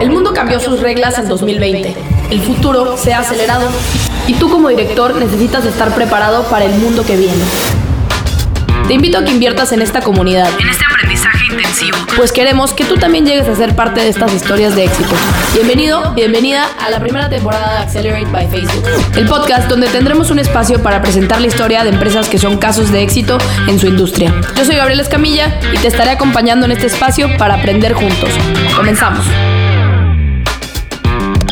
El mundo cambió sus reglas en 2020. El futuro se ha acelerado y tú como director necesitas estar preparado para el mundo que viene. Te invito a que inviertas en esta comunidad, en este aprendizaje intensivo, pues queremos que tú también llegues a ser parte de estas historias de éxito. Bienvenido, bienvenida a la primera temporada de Accelerate by Facebook, el podcast donde tendremos un espacio para presentar la historia de empresas que son casos de éxito en su industria. Yo soy Gabriel Escamilla y te estaré acompañando en este espacio para aprender juntos. Comenzamos.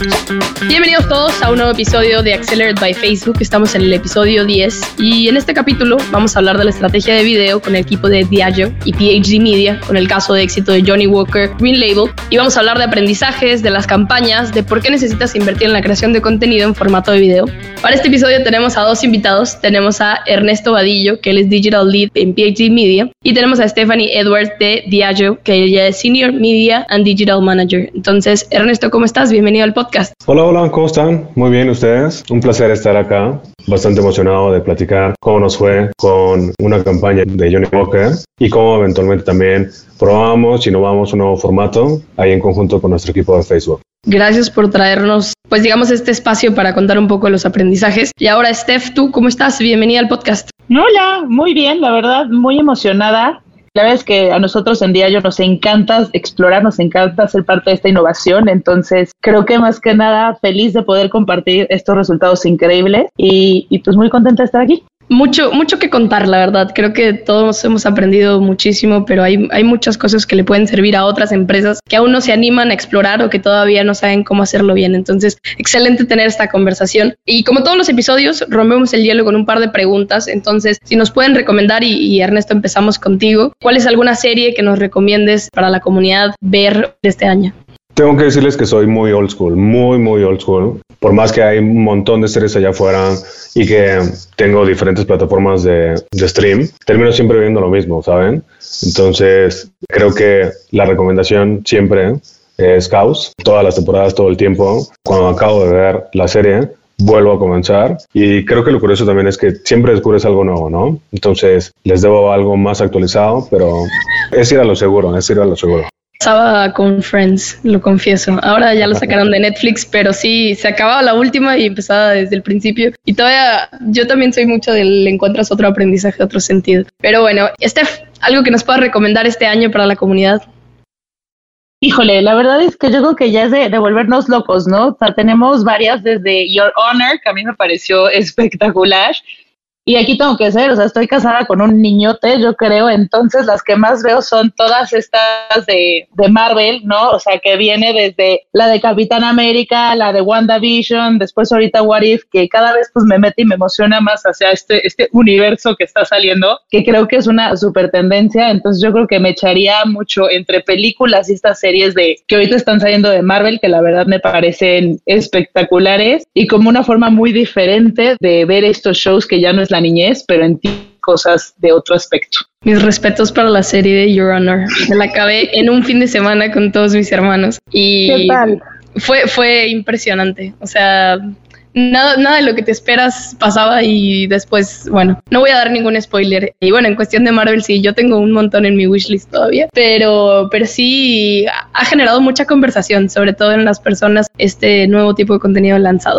Thank you. Bienvenidos todos a un nuevo episodio de Accelerate by Facebook. Estamos en el episodio 10 y en este capítulo vamos a hablar de la estrategia de video con el equipo de Diageo y PhD Media, con el caso de éxito de Johnny Walker Green Label. Y vamos a hablar de aprendizajes, de las campañas, de por qué necesitas invertir en la creación de contenido en formato de video. Para este episodio tenemos a dos invitados. Tenemos a Ernesto Vadillo, que él es Digital Lead en PhD Media, y tenemos a Stephanie Edwards de Diageo, que ella es Senior Media and Digital Manager. Entonces, Ernesto, ¿cómo estás? Bienvenido al podcast. Hola, hola, ¿cómo están? Muy bien, ¿ustedes? Un placer estar acá. Bastante emocionado de platicar cómo nos fue con una campaña de Johnny Walker y cómo eventualmente también probamos y innovamos un nuevo formato ahí en conjunto con nuestro equipo de Facebook. Gracias por traernos, pues digamos, este espacio para contar un poco de los aprendizajes. Y ahora, Steph, ¿tú cómo estás? Bienvenida al podcast. Hola, muy bien, la verdad, muy emocionada. La verdad es que a nosotros en Diario nos encanta explorar, nos encanta ser parte de esta innovación, entonces creo que más que nada feliz de poder compartir estos resultados increíbles y, y pues muy contenta de estar aquí mucho, mucho que contar, la verdad. Creo que todos hemos aprendido muchísimo, pero hay, hay muchas cosas que le pueden servir a otras empresas que aún no se animan a explorar o que todavía no saben cómo hacerlo bien. Entonces, excelente tener esta conversación. Y como todos los episodios, rompemos el hielo con un par de preguntas. Entonces, si nos pueden recomendar, y, Ernesto, empezamos contigo, ¿cuál es alguna serie que nos recomiendes para la comunidad ver este año? Tengo que decirles que soy muy old school, muy, muy old school. Por más que hay un montón de series allá afuera y que tengo diferentes plataformas de, de, stream, termino siempre viendo lo mismo, ¿saben? Entonces, creo que la recomendación siempre es Caos, todas las temporadas, todo el tiempo. Cuando acabo de ver la serie, vuelvo a comenzar. Y creo que lo curioso también es que siempre descubres algo nuevo, ¿no? Entonces, les debo algo más actualizado, pero es ir a lo seguro, es ir a lo seguro pasaba con Friends, lo confieso. Ahora ya lo sacaron de Netflix, pero sí, se acababa la última y empezaba desde el principio. Y todavía yo también soy mucho del encuentras otro aprendizaje, otro sentido. Pero bueno, Steph, algo que nos pueda recomendar este año para la comunidad. Híjole, la verdad es que yo creo que ya es de, de, volvernos locos, ¿no? O sea, tenemos varias desde Your Honor, que a mí me pareció espectacular, y aquí tengo que ser, o sea, estoy casada con un niñote, yo creo, entonces las que más veo son todas estas de, de Marvel, ¿no? O sea, que viene desde la de Capitán América, la de WandaVision, después ahorita What If, que cada vez pues me mete y me emociona más hacia este, este universo que está saliendo, que creo que es una super tendencia, entonces yo creo que me echaría mucho entre películas y estas series de que ahorita están saliendo de Marvel, que la verdad me parecen espectaculares y como una forma muy diferente de ver estos shows que ya no es la niñez, pero en ti cosas de otro aspecto. Mis respetos para la serie de Your Honor. Me la acabé en un fin de semana con todos mis hermanos. Y ¿Qué tal? Fue, fue impresionante. O sea, nada, nada de lo que te esperas pasaba y después, bueno, no voy a dar ningún spoiler. Y bueno, en cuestión de Marvel, sí, yo tengo un montón en mi wishlist todavía, pero, pero sí ha generado mucha conversación, sobre todo en las personas, este nuevo tipo de contenido lanzado.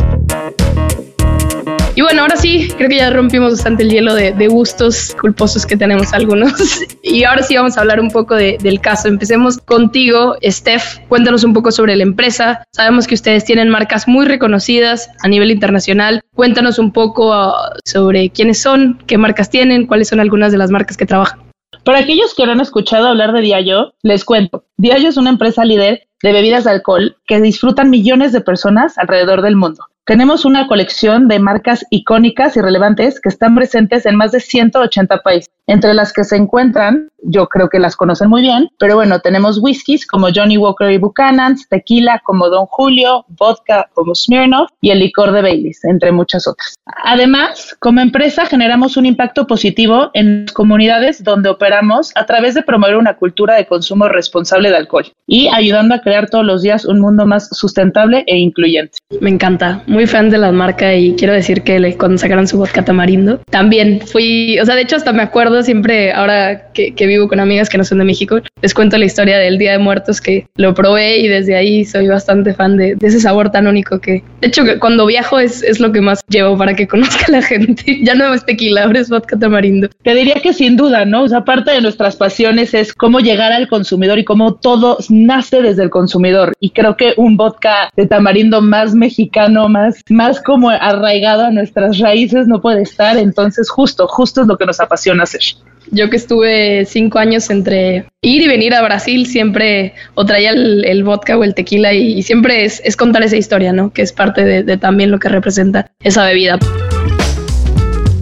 Y bueno, ahora sí, creo que ya rompimos bastante el hielo de, gustos culposos que tenemos algunos. y ahora sí vamos a hablar un poco de, del caso. Empecemos contigo, Steph. Cuéntanos un poco sobre la empresa. Sabemos que ustedes tienen marcas muy reconocidas a nivel internacional. Cuéntanos un poco uh, sobre quiénes son, qué marcas tienen, cuáles son algunas de las marcas que trabajan. Para aquellos que no han escuchado hablar de Diallo, les cuento. Diallo es una empresa líder de bebidas de alcohol que disfrutan millones de personas alrededor del mundo. Tenemos una colección de marcas icónicas y relevantes que están presentes en más de 180 países, entre las que se encuentran, yo creo que las conocen muy bien, pero bueno, tenemos whiskies como Johnny Walker y Buchanan's, tequila como Don Julio, vodka como Smirnoff y el licor de Baileys, entre muchas otras. Además, como empresa generamos un impacto positivo en las comunidades donde operamos a través de promover una cultura de consumo responsable de alcohol y ayudando a crear todos los días un mundo más sustentable e incluyente. Me encanta muy fan de la marca y quiero decir que cuando sacaron su vodka tamarindo, también fui, o sea, de hecho hasta me acuerdo siempre, ahora que, que vivo con amigas que no son de México, les cuento la historia del Día de Muertos que lo probé y desde ahí soy bastante fan de, ese sabor tan único que, de hecho, cuando viajo es, lo que más llevo para que conozca la gente. ya no es tequila, ahora es vodka tamarindo. Te diría que sin duda, ¿no? O sea, parte de nuestras pasiones es cómo llegar al consumidor y cómo todo nace desde el consumidor. Y creo que un vodka de tamarindo más mexicano, más, más como arraigado a nuestras raíces no puede estar. Entonces, justo, justo es lo que nos apasiona hacer. Yo que estuve cinco años entre ir y venir a Brasil, siempre o traía el, vodka o el tequila y, siempre es, contar esa historia, ¿no? Que es parte de, de también lo que representa esa bebida.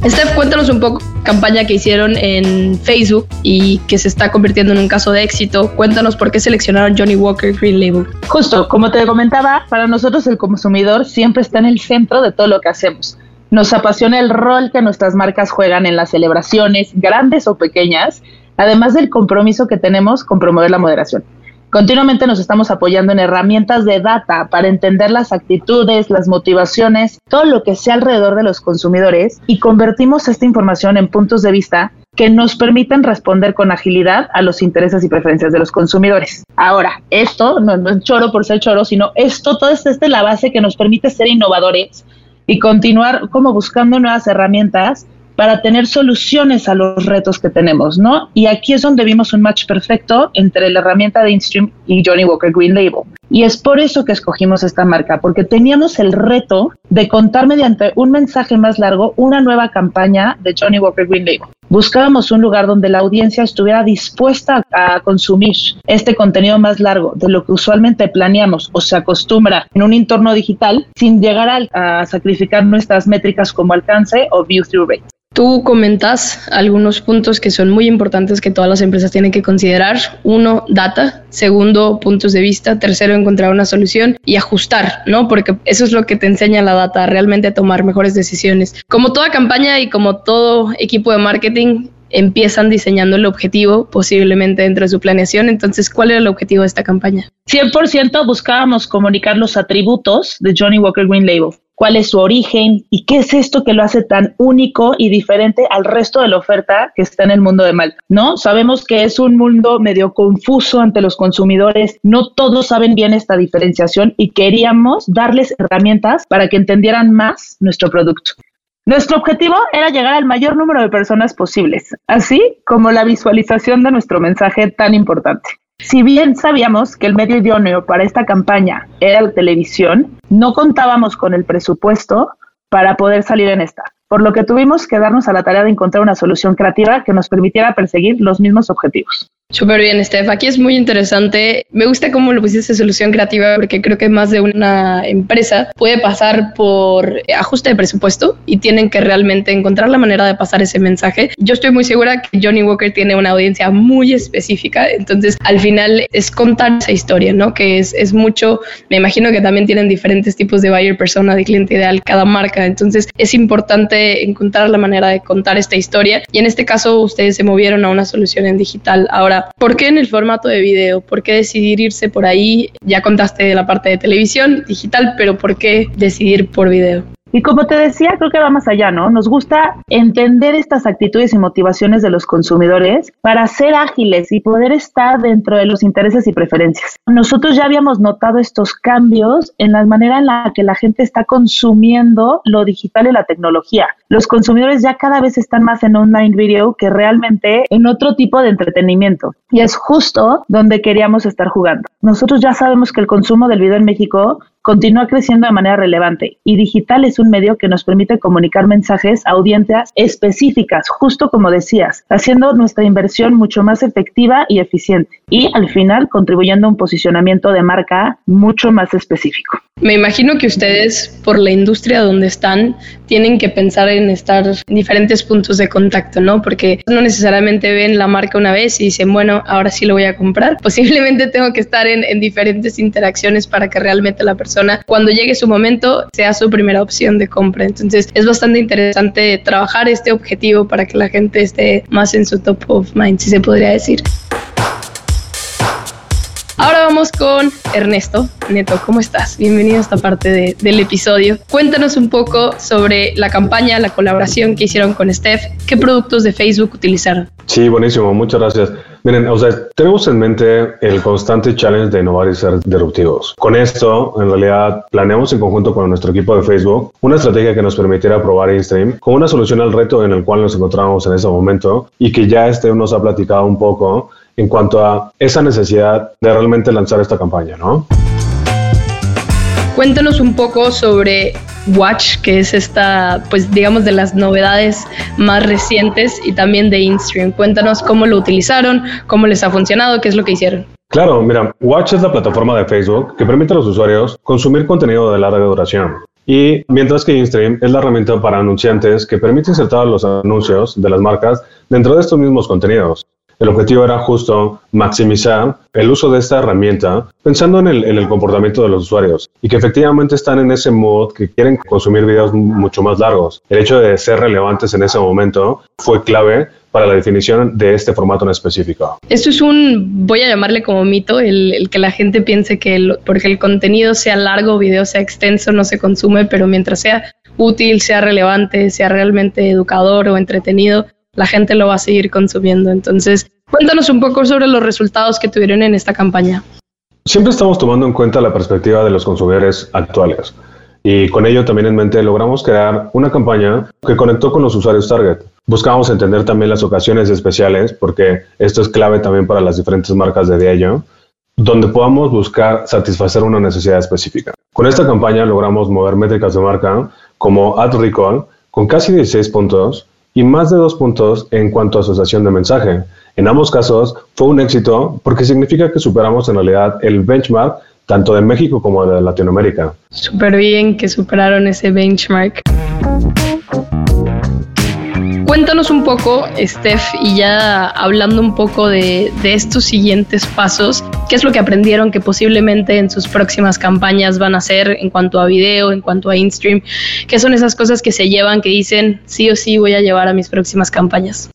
Steph, cuéntanos un poco campaña que hicieron en Facebook y que se está convirtiendo en un caso de éxito. Cuéntanos por qué seleccionaron Johnny Walker Green Label. Justo, como te comentaba, para nosotros el consumidor siempre está en el centro de todo lo que hacemos. Nos apasiona el rol que nuestras marcas juegan en las celebraciones, grandes o pequeñas, además del compromiso que tenemos con promover la moderación. Continuamente nos estamos apoyando en herramientas de data para entender las actitudes, las motivaciones, todo lo que sea alrededor de los consumidores y convertimos esta información en puntos de vista que nos permiten responder con agilidad a los intereses y preferencias de los consumidores. Ahora, esto no, es choro por ser choro, sino esto, todo esto es la base que nos permite ser innovadores y continuar como buscando nuevas herramientas para tener soluciones a los retos que tenemos, ¿no? Y aquí es donde vimos un match perfecto entre la herramienta de InStream y Johnny Walker Green Label. Y es por eso que escogimos esta marca, porque teníamos el reto de contar mediante un mensaje más largo una nueva campaña de Johnny Walker Green Label. Buscábamos un lugar donde la audiencia estuviera dispuesta a consumir este contenido más largo de lo que usualmente planeamos o se acostumbra en un entorno digital sin llegar a, a sacrificar nuestras métricas como alcance o view-through rate. Tú comentas algunos puntos que son muy importantes que todas las empresas tienen que considerar. Uno, data. Segundo, puntos de vista. Tercero, encontrar una solución y ajustar, ¿no? Porque eso es lo que te enseña la data, realmente a tomar mejores decisiones. Como toda campaña y como todo equipo de marketing, empiezan diseñando el objetivo posiblemente dentro de su planeación. Entonces, ¿cuál era el objetivo de esta campaña? 100% buscábamos comunicar los atributos de Johnny Walker Green Label cuál es su origen y qué es esto que lo hace tan único y diferente al resto de la oferta que está en el mundo de Malta, ¿no? Sabemos que es un mundo medio confuso ante los consumidores, no todos saben bien esta diferenciación y queríamos darles herramientas para que entendieran más nuestro producto. Nuestro objetivo era llegar al mayor número de personas posibles, así como la visualización de nuestro mensaje tan importante. Si bien sabíamos que el medio idóneo para esta campaña era la televisión, no contábamos con el presupuesto para poder salir en esta, por lo que tuvimos que darnos a la tarea de encontrar una solución creativa que nos permitiera perseguir los mismos objetivos. Súper bien, Steph. Aquí es muy interesante. Me gusta cómo lo pusiste solución creativa porque creo que más de una empresa puede pasar por ajuste de presupuesto y tienen que realmente encontrar la manera de pasar ese mensaje. Yo estoy muy segura que Johnny Walker tiene una audiencia muy específica, entonces al final es contar esa historia, ¿no? Que es, es mucho, me imagino que también tienen diferentes tipos de buyer persona, de cliente ideal, cada marca, entonces es importante encontrar la manera de contar esta historia y en este caso ustedes se movieron a una solución en digital. Ahora, ¿por qué en el formato de video? ¿Por qué decidir irse por ahí? Ya contaste de la parte de televisión, digital, pero ¿por qué decidir por video? Y como te decía, creo que va más allá, ¿no? Nos gusta entender estas actitudes y motivaciones de los consumidores para ser ágiles y poder estar dentro de los intereses y preferencias. Nosotros ya habíamos notado estos cambios en la manera en la que la gente está consumiendo lo digital y la tecnología. Los consumidores ya cada vez están más en online video que realmente en otro tipo de entretenimiento. Y es justo donde queríamos estar jugando. Nosotros ya sabemos que el consumo del video en México continúa creciendo de manera relevante y digital es un medio que nos permite comunicar mensajes a audiencias específicas, justo como decías, haciendo nuestra inversión mucho más efectiva y eficiente y al final contribuyendo a un posicionamiento de marca mucho más específico. Me imagino que ustedes, por la industria donde están, tienen que pensar en estar en diferentes puntos de contacto, ¿no? Porque no necesariamente ven la marca una vez y dicen, bueno, ahora sí lo voy a comprar. Posiblemente tengo que estar en, en diferentes interacciones para que realmente la persona, cuando llegue su momento, sea su primera opción de compra. Entonces, es bastante interesante trabajar este objetivo para que la gente esté más en su top of mind, si se podría decir. Ahora vamos con Ernesto. Neto, ¿cómo estás? Bienvenido a esta parte del episodio. Cuéntanos un poco sobre la campaña, la colaboración que hicieron con Steph. ¿Qué productos de Facebook utilizaron? Sí, buenísimo, muchas gracias. Miren, o sea, tenemos en mente el constante challenge de innovar y ser disruptivos. Con esto, en realidad, planeamos en conjunto con nuestro equipo de Facebook una estrategia que nos permitiera probar InStream con una solución al reto en el cual nos encontramos en ese momento y que ya este nos ha platicado un poco en cuanto a esa necesidad de realmente lanzar esta campaña, ¿no? Cuéntanos un poco sobre Watch, que es esta, pues digamos, de las novedades más recientes y también de InStream. Cuéntanos cómo lo utilizaron, cómo les ha funcionado, qué es lo que hicieron. Claro, mira, Watch es la plataforma de Facebook que permite a los usuarios consumir contenido de larga duración. Y mientras que InStream es la herramienta para anunciantes que permite insertar los anuncios de las marcas dentro de estos mismos contenidos. El objetivo era justo maximizar el uso de esta herramienta pensando en el, comportamiento de los usuarios y que efectivamente están en ese mood que quieren consumir videos mucho más largos. El hecho de ser relevantes en ese momento fue clave para la definición de este formato en específico. Esto es un, voy a llamarle como mito, el, que la gente piense que porque el contenido sea largo, video sea extenso, no se consume, pero mientras sea útil, sea relevante, sea realmente educador o entretenido, la gente lo va a seguir consumiendo. Entonces, cuéntanos un poco sobre los resultados que tuvieron en esta campaña. Siempre estamos tomando en cuenta la perspectiva de los consumidores actuales y con ello también en mente logramos crear una campaña que conectó con los usuarios target. Buscamos entender también las ocasiones especiales porque esto es clave también para las diferentes marcas de Diallo, donde podamos buscar satisfacer una necesidad específica. Con esta campaña logramos mover métricas de marca como Ad Recall con casi 16 puntos y más de dos puntos en cuanto a asociación de mensaje. En ambos casos fue un éxito porque significa que superamos en realidad el benchmark tanto de México como de Latinoamérica. Súper bien que superaron ese benchmark. Cuéntanos un poco, Steph, y ya hablando un poco de, estos siguientes pasos, ¿qué es lo que aprendieron que posiblemente en sus próximas campañas van a hacer en cuanto a video, en cuanto a InStream? ¿Qué son esas cosas que se llevan, que dicen, sí o sí voy a llevar a mis próximas campañas?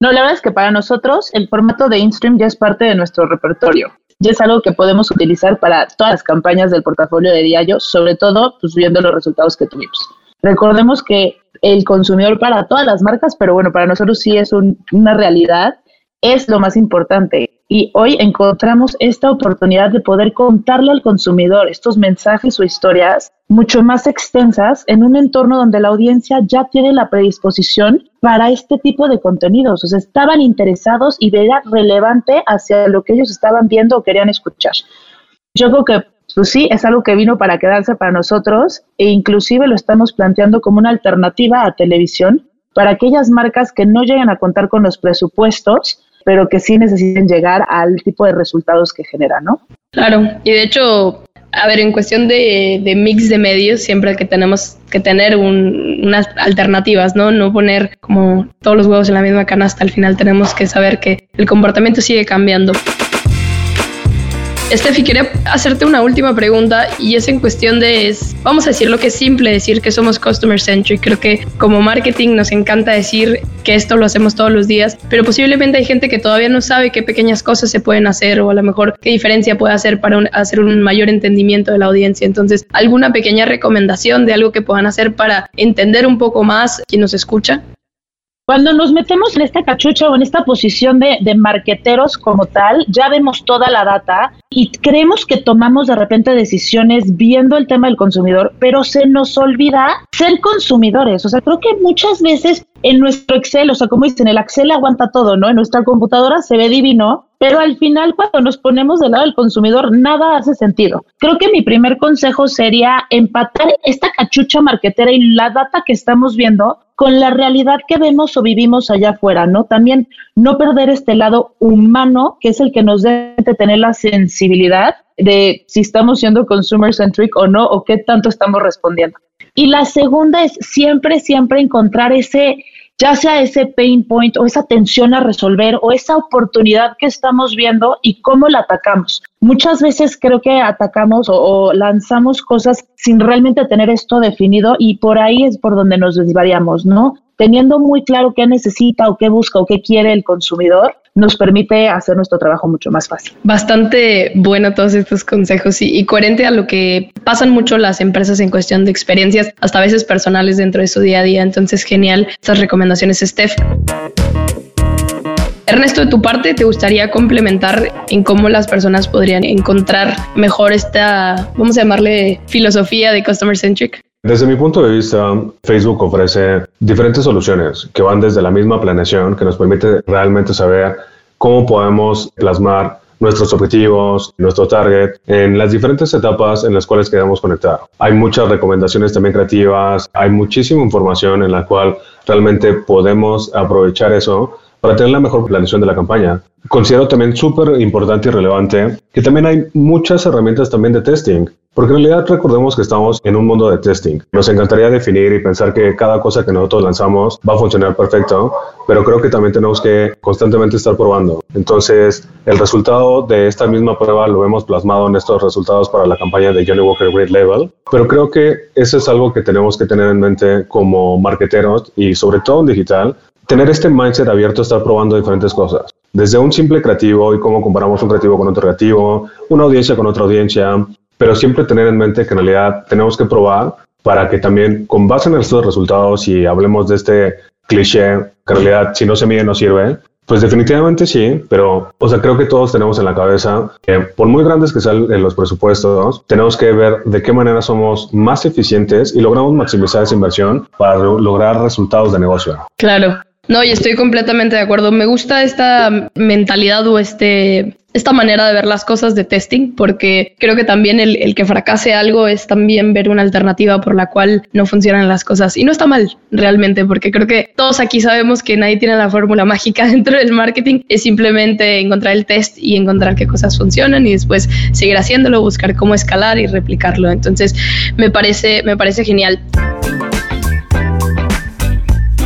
No, la verdad es que para nosotros el formato de InStream ya es parte de nuestro repertorio. Ya es algo que podemos utilizar para todas las campañas del portafolio de Diallo, sobre todo pues, viendo los resultados que tuvimos. Recordemos que el consumidor para todas las marcas, pero bueno, para nosotros sí es una realidad, es lo más importante. Y hoy encontramos esta oportunidad de poder contarle al consumidor estos mensajes o historias mucho más extensas en un entorno donde la audiencia ya tiene la predisposición para este tipo de contenidos. O sea, estaban interesados y era relevante hacia lo que ellos estaban viendo o querían escuchar. Yo creo que pues sí, es algo que vino para quedarse para nosotros e inclusive lo estamos planteando como una alternativa a televisión para aquellas marcas que no lleguen a contar con los presupuestos, pero que sí necesiten llegar al tipo de resultados que generan, ¿no? Claro, y de hecho, a ver, en cuestión de, mix de medios, siempre que tenemos que tener unas alternativas, ¿no? No poner como todos los huevos en la misma canasta, al final tenemos que saber que el comportamiento sigue cambiando. Estefi, quería hacerte una última pregunta y es en cuestión de, vamos a decir lo que es simple, decir que somos customer centric. Creo que como marketing nos encanta decir que esto lo hacemos todos los días, pero posiblemente hay gente que todavía no sabe qué pequeñas cosas se pueden hacer o a lo mejor qué diferencia puede hacer para hacer un mayor entendimiento de la audiencia. Entonces, ¿alguna pequeña recomendación de algo que puedan hacer para entender un poco más quien nos escucha? Cuando nos metemos en esta cachucha o en esta posición de, de, marqueteros como tal, ya vemos toda la data y creemos que tomamos de repente decisiones viendo el tema del consumidor, pero se nos olvida ser consumidores. O sea, creo que muchas veces en nuestro Excel, o sea, como dicen, el Excel aguanta todo, ¿no? En nuestra computadora se ve divino, pero al final cuando nos ponemos del lado del consumidor, nada hace sentido. Creo que mi primer consejo sería empatar esta cachucha marquetera y la data que estamos viendo con la realidad que vemos o vivimos allá afuera, ¿no? También no perder este lado humano, que es el que nos debe tener la sensibilidad de si estamos siendo consumer centric o no, o qué tanto estamos respondiendo. Y la segunda es siempre, siempre encontrar ese, ya sea ese pain point o esa tensión a resolver o esa oportunidad que estamos viendo y cómo la atacamos. Muchas veces creo que atacamos o, lanzamos cosas sin realmente tener esto definido y por ahí es por donde nos desvariamos, ¿no? Teniendo muy claro qué necesita o qué busca o qué quiere el consumidor, nos permite hacer nuestro trabajo mucho más fácil. Bastante bueno todos estos consejos y, coherente a lo que pasan mucho las empresas en cuestión de experiencias, hasta a veces personales dentro de su día a día. Entonces, genial estas recomendaciones, Steph. Ernesto, de tu parte, ¿te gustaría complementar en cómo las personas podrían encontrar mejor esta, vamos a llamarle, filosofía de Customer Centric? Desde mi punto de vista, Facebook ofrece diferentes soluciones que van desde la misma planeación que nos permite realmente saber cómo podemos plasmar nuestros objetivos, nuestro target, en las diferentes etapas en las cuales queremos conectar. Hay muchas recomendaciones también creativas, hay muchísima información en la cual realmente podemos aprovechar eso para tener la mejor planeación de la campaña. Considero también súper importante y relevante que también hay muchas herramientas también de testing. Porque en realidad recordemos que estamos en un mundo de testing. Nos encantaría definir y pensar que cada cosa que nosotros lanzamos va a funcionar perfecto, pero creo que también tenemos que constantemente estar probando. Entonces, el resultado de esta misma prueba lo hemos plasmado en estos resultados para la campaña de Johnny Walker Great Level, pero creo que eso es algo que tenemos que tener en mente como marketeros y sobre todo en digital, tener este mindset abierto a estar probando diferentes cosas. Desde un simple creativo y cómo comparamos un creativo con otro creativo, una audiencia con otra audiencia, pero siempre tener en mente que en realidad tenemos que probar para que también con base en estos resultados y hablemos de este cliché, que en realidad si no se mide no sirve, pues definitivamente sí, pero o sea, creo que todos tenemos en la cabeza que por muy grandes que sean los presupuestos, tenemos que ver de qué manera somos más eficientes y logramos maximizar esa inversión para lograr resultados de negocio. Claro. No, y estoy completamente de acuerdo. Me gusta esta mentalidad o este esta manera de ver las cosas de testing, porque creo que también el, que fracase algo es también ver una alternativa por la cual no funcionan las cosas. Y no está mal realmente, porque creo que todos aquí sabemos que nadie tiene la fórmula mágica dentro del marketing, es simplemente encontrar el test y encontrar qué cosas funcionan y después seguir haciéndolo, buscar cómo escalar y replicarlo. Entonces, me parece, me parece genial.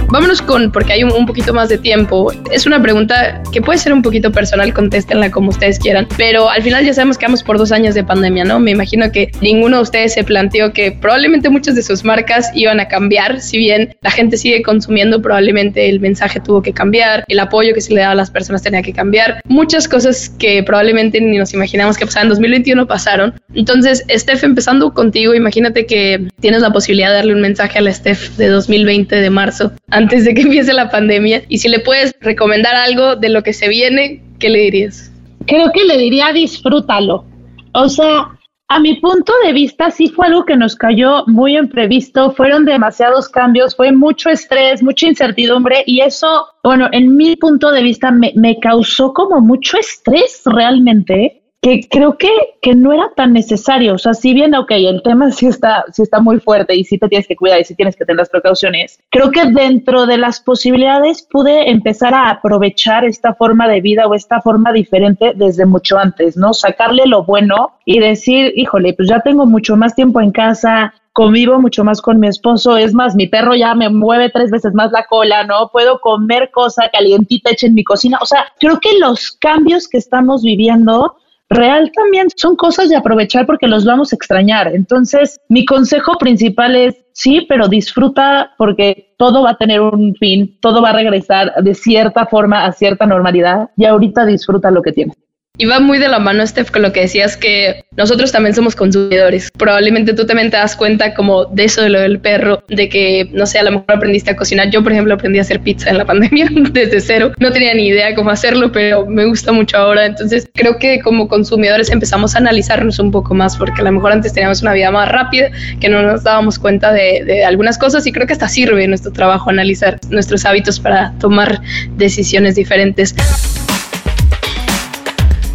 Vámonos con, porque hay un, poquito más de tiempo. Es una pregunta que puede ser un poquito personal, contéstenla como ustedes quieran, pero al final ya sabemos que vamos por dos años de pandemia, ¿no? Me imagino que ninguno de ustedes se planteó que probablemente muchas de sus marcas iban a cambiar, si bien la gente sigue consumiendo, probablemente el mensaje tuvo que cambiar, el apoyo que se le daba a las personas tenía que cambiar, muchas cosas que probablemente ni nos imaginamos que pasaran en 2021 pasaron. Entonces, Steph, empezando contigo, imagínate que tienes la posibilidad de darle un mensaje a la Steph de 2020 de marzo de que empiece la pandemia. Y si le puedes recomendar algo de lo que se viene, ¿qué le dirías? Creo que le diría disfrútalo. O sea, a mi punto de vista sí fue algo que nos cayó muy imprevisto, fueron demasiados cambios, fue mucho estrés, mucha incertidumbre y eso, bueno, en mi punto de vista me, me causó como mucho estrés realmente que creo que, que no era tan necesario. O sea, si bien, ok, el tema sí está, sí está muy fuerte y sí te tienes que cuidar y sí tienes que tener las precauciones, creo que dentro de las posibilidades pude empezar a aprovechar esta forma de vida o esta forma diferente desde mucho antes, ¿no? Sacarle lo bueno y decir, híjole, pues ya tengo mucho más tiempo en casa, convivo mucho más con mi esposo, es más, mi perro ya me mueve tres veces más la cola, ¿no? Puedo comer cosa calientita hecha en mi cocina. O sea, creo que los cambios que estamos viviendo real también son cosas de aprovechar porque los vamos a extrañar. Entonces, mi consejo principal es sí, pero disfruta porque todo va a tener un fin, todo va a regresar de cierta forma a cierta normalidad y ahorita disfruta lo que tienes. Y va muy de la mano, Steph, con lo que decías que nosotros también somos consumidores. Probablemente tú también te das cuenta como de eso de lo del perro, de que, no sé, a lo mejor aprendiste a cocinar. Yo, por ejemplo, aprendí a hacer pizza en la pandemia desde cero. No tenía ni idea cómo hacerlo, pero me gusta mucho ahora. Entonces, creo que como consumidores empezamos a analizarnos un poco más, porque a lo mejor antes teníamos una vida más rápida, que no nos dábamos cuenta de, de algunas cosas y creo que hasta sirve nuestro trabajo analizar nuestros hábitos para tomar decisiones diferentes.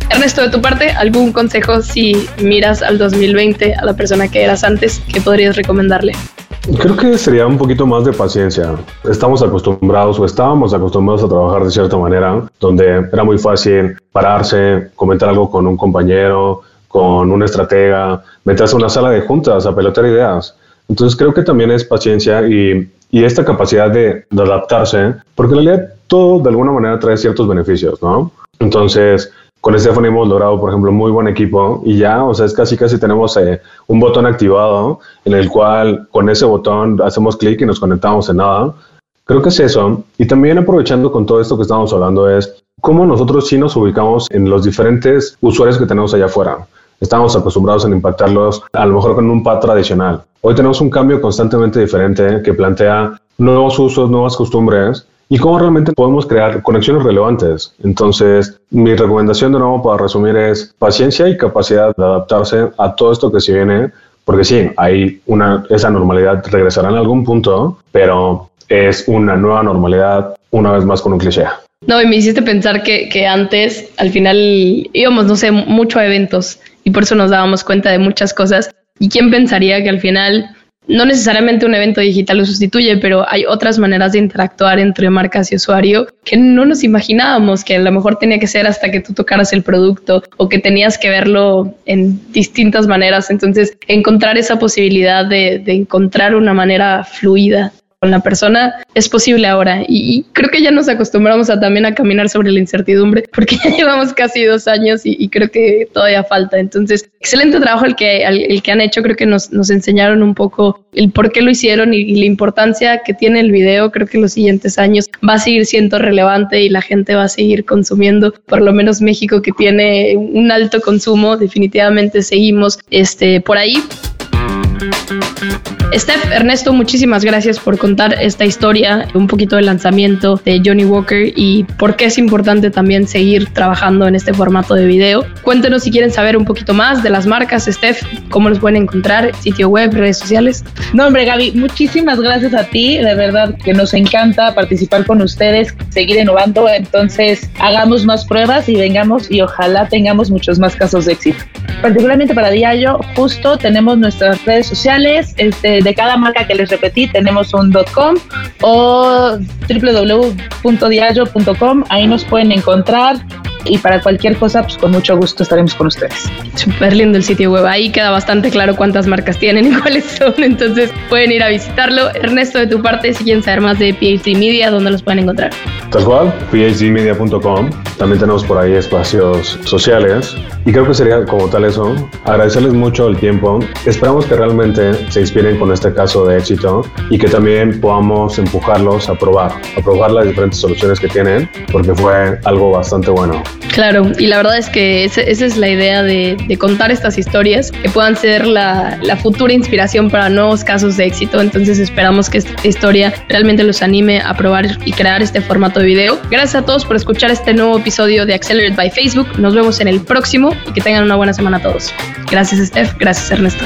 Ernesto, de tu parte, ¿algún consejo si miras al 2020 a la persona que eras antes que podrías recomendarle? Creo que sería un poquito más de paciencia. Estamos acostumbrados o estábamos acostumbrados a trabajar de cierta manera, donde era muy fácil pararse, comentar algo con un compañero, con un estratega, meterse a una sala de juntas a pelotear ideas. Entonces creo que también es paciencia y, y esta capacidad de, de, adaptarse, porque en realidad todo de alguna manera trae ciertos beneficios, ¿no? Entonces, con Stephanie hemos logrado, por ejemplo, muy buen equipo y ya, o sea, es casi casi tenemos eh, un botón activado en el cual con ese botón hacemos clic y nos conectamos en nada. Creo que es eso. Y también aprovechando con todo esto que estamos hablando es cómo nosotros sí nos ubicamos en los diferentes usuarios que tenemos allá afuera. Estamos acostumbrados a impactarlos a lo mejor con un pad tradicional. Hoy tenemos un cambio constantemente diferente que plantea nuevos usos, nuevas costumbres y cómo realmente podemos crear conexiones relevantes. Entonces, mi recomendación de nuevo para resumir es paciencia y capacidad de adaptarse a todo esto que se viene, porque sí, hay una, esa normalidad regresará en algún punto, pero es una nueva normalidad una vez más con un cliché. No, y me hiciste pensar que, que antes, al final, íbamos, no sé, mucho a eventos y por eso nos dábamos cuenta de muchas cosas. ¿Y quién pensaría que al final no necesariamente un evento digital lo sustituye, pero hay otras maneras de interactuar entre marcas y usuario que no nos imaginábamos que a lo mejor tenía que ser hasta que tú tocaras el producto o que tenías que verlo en distintas maneras. Entonces, encontrar esa posibilidad de, de encontrar una manera fluida con la persona es posible ahora y, creo que ya nos acostumbramos a también a caminar sobre la incertidumbre porque ya llevamos casi dos años y, creo que todavía falta. Entonces, excelente trabajo el que, el, que han hecho. Creo que nos, nos, enseñaron un poco el por qué lo hicieron y, la importancia que tiene el video. Creo que los siguientes años va a seguir siendo relevante y la gente va a seguir consumiendo. Por lo menos México que tiene un alto consumo, definitivamente seguimos este, por ahí. Steph, Ernesto, muchísimas gracias por contar esta historia, un poquito del lanzamiento de Johnny Walker y por qué es importante también seguir trabajando en este formato de video. Cuéntenos si quieren saber un poquito más de las marcas, Steph, cómo los pueden encontrar, sitio web, redes sociales. No, hombre, Gaby, muchísimas gracias a ti, de verdad que nos encanta participar con ustedes, seguir innovando, entonces hagamos más pruebas y vengamos y ojalá tengamos muchos más casos de éxito. Particularmente para Diallo, justo tenemos nuestras redes sociales, este, de cada marca que les repetí tenemos un .com o www.diallo.com, ahí nos pueden encontrar y para cualquier cosa, pues con mucho gusto estaremos con ustedes. Súper lindo el sitio web, ahí queda bastante claro cuántas marcas tienen y cuáles son, entonces pueden ir a visitarlo. Ernesto, de tu parte, si quieren saber más de PhD Media, ¿dónde los pueden encontrar? Tal cual, phdmedia.com, también tenemos por ahí espacios sociales y creo que sería como tal eso, agradecerles mucho el tiempo, esperamos que realmente se inspiren con este caso de éxito y que también podamos empujarlos a probar, a probar las diferentes soluciones que tienen, porque fue algo bastante bueno. Claro, y la verdad es que esa, es la idea de, contar estas historias, que puedan ser la, futura inspiración para nuevos casos de éxito. Entonces esperamos que esta historia realmente los anime a probar y crear este de video. Gracias a todos por escuchar este nuevo episodio de Accelerate by Facebook. Nos vemos en el próximo y que tengan una buena semana todos. Gracias Steph, gracias Ernesto.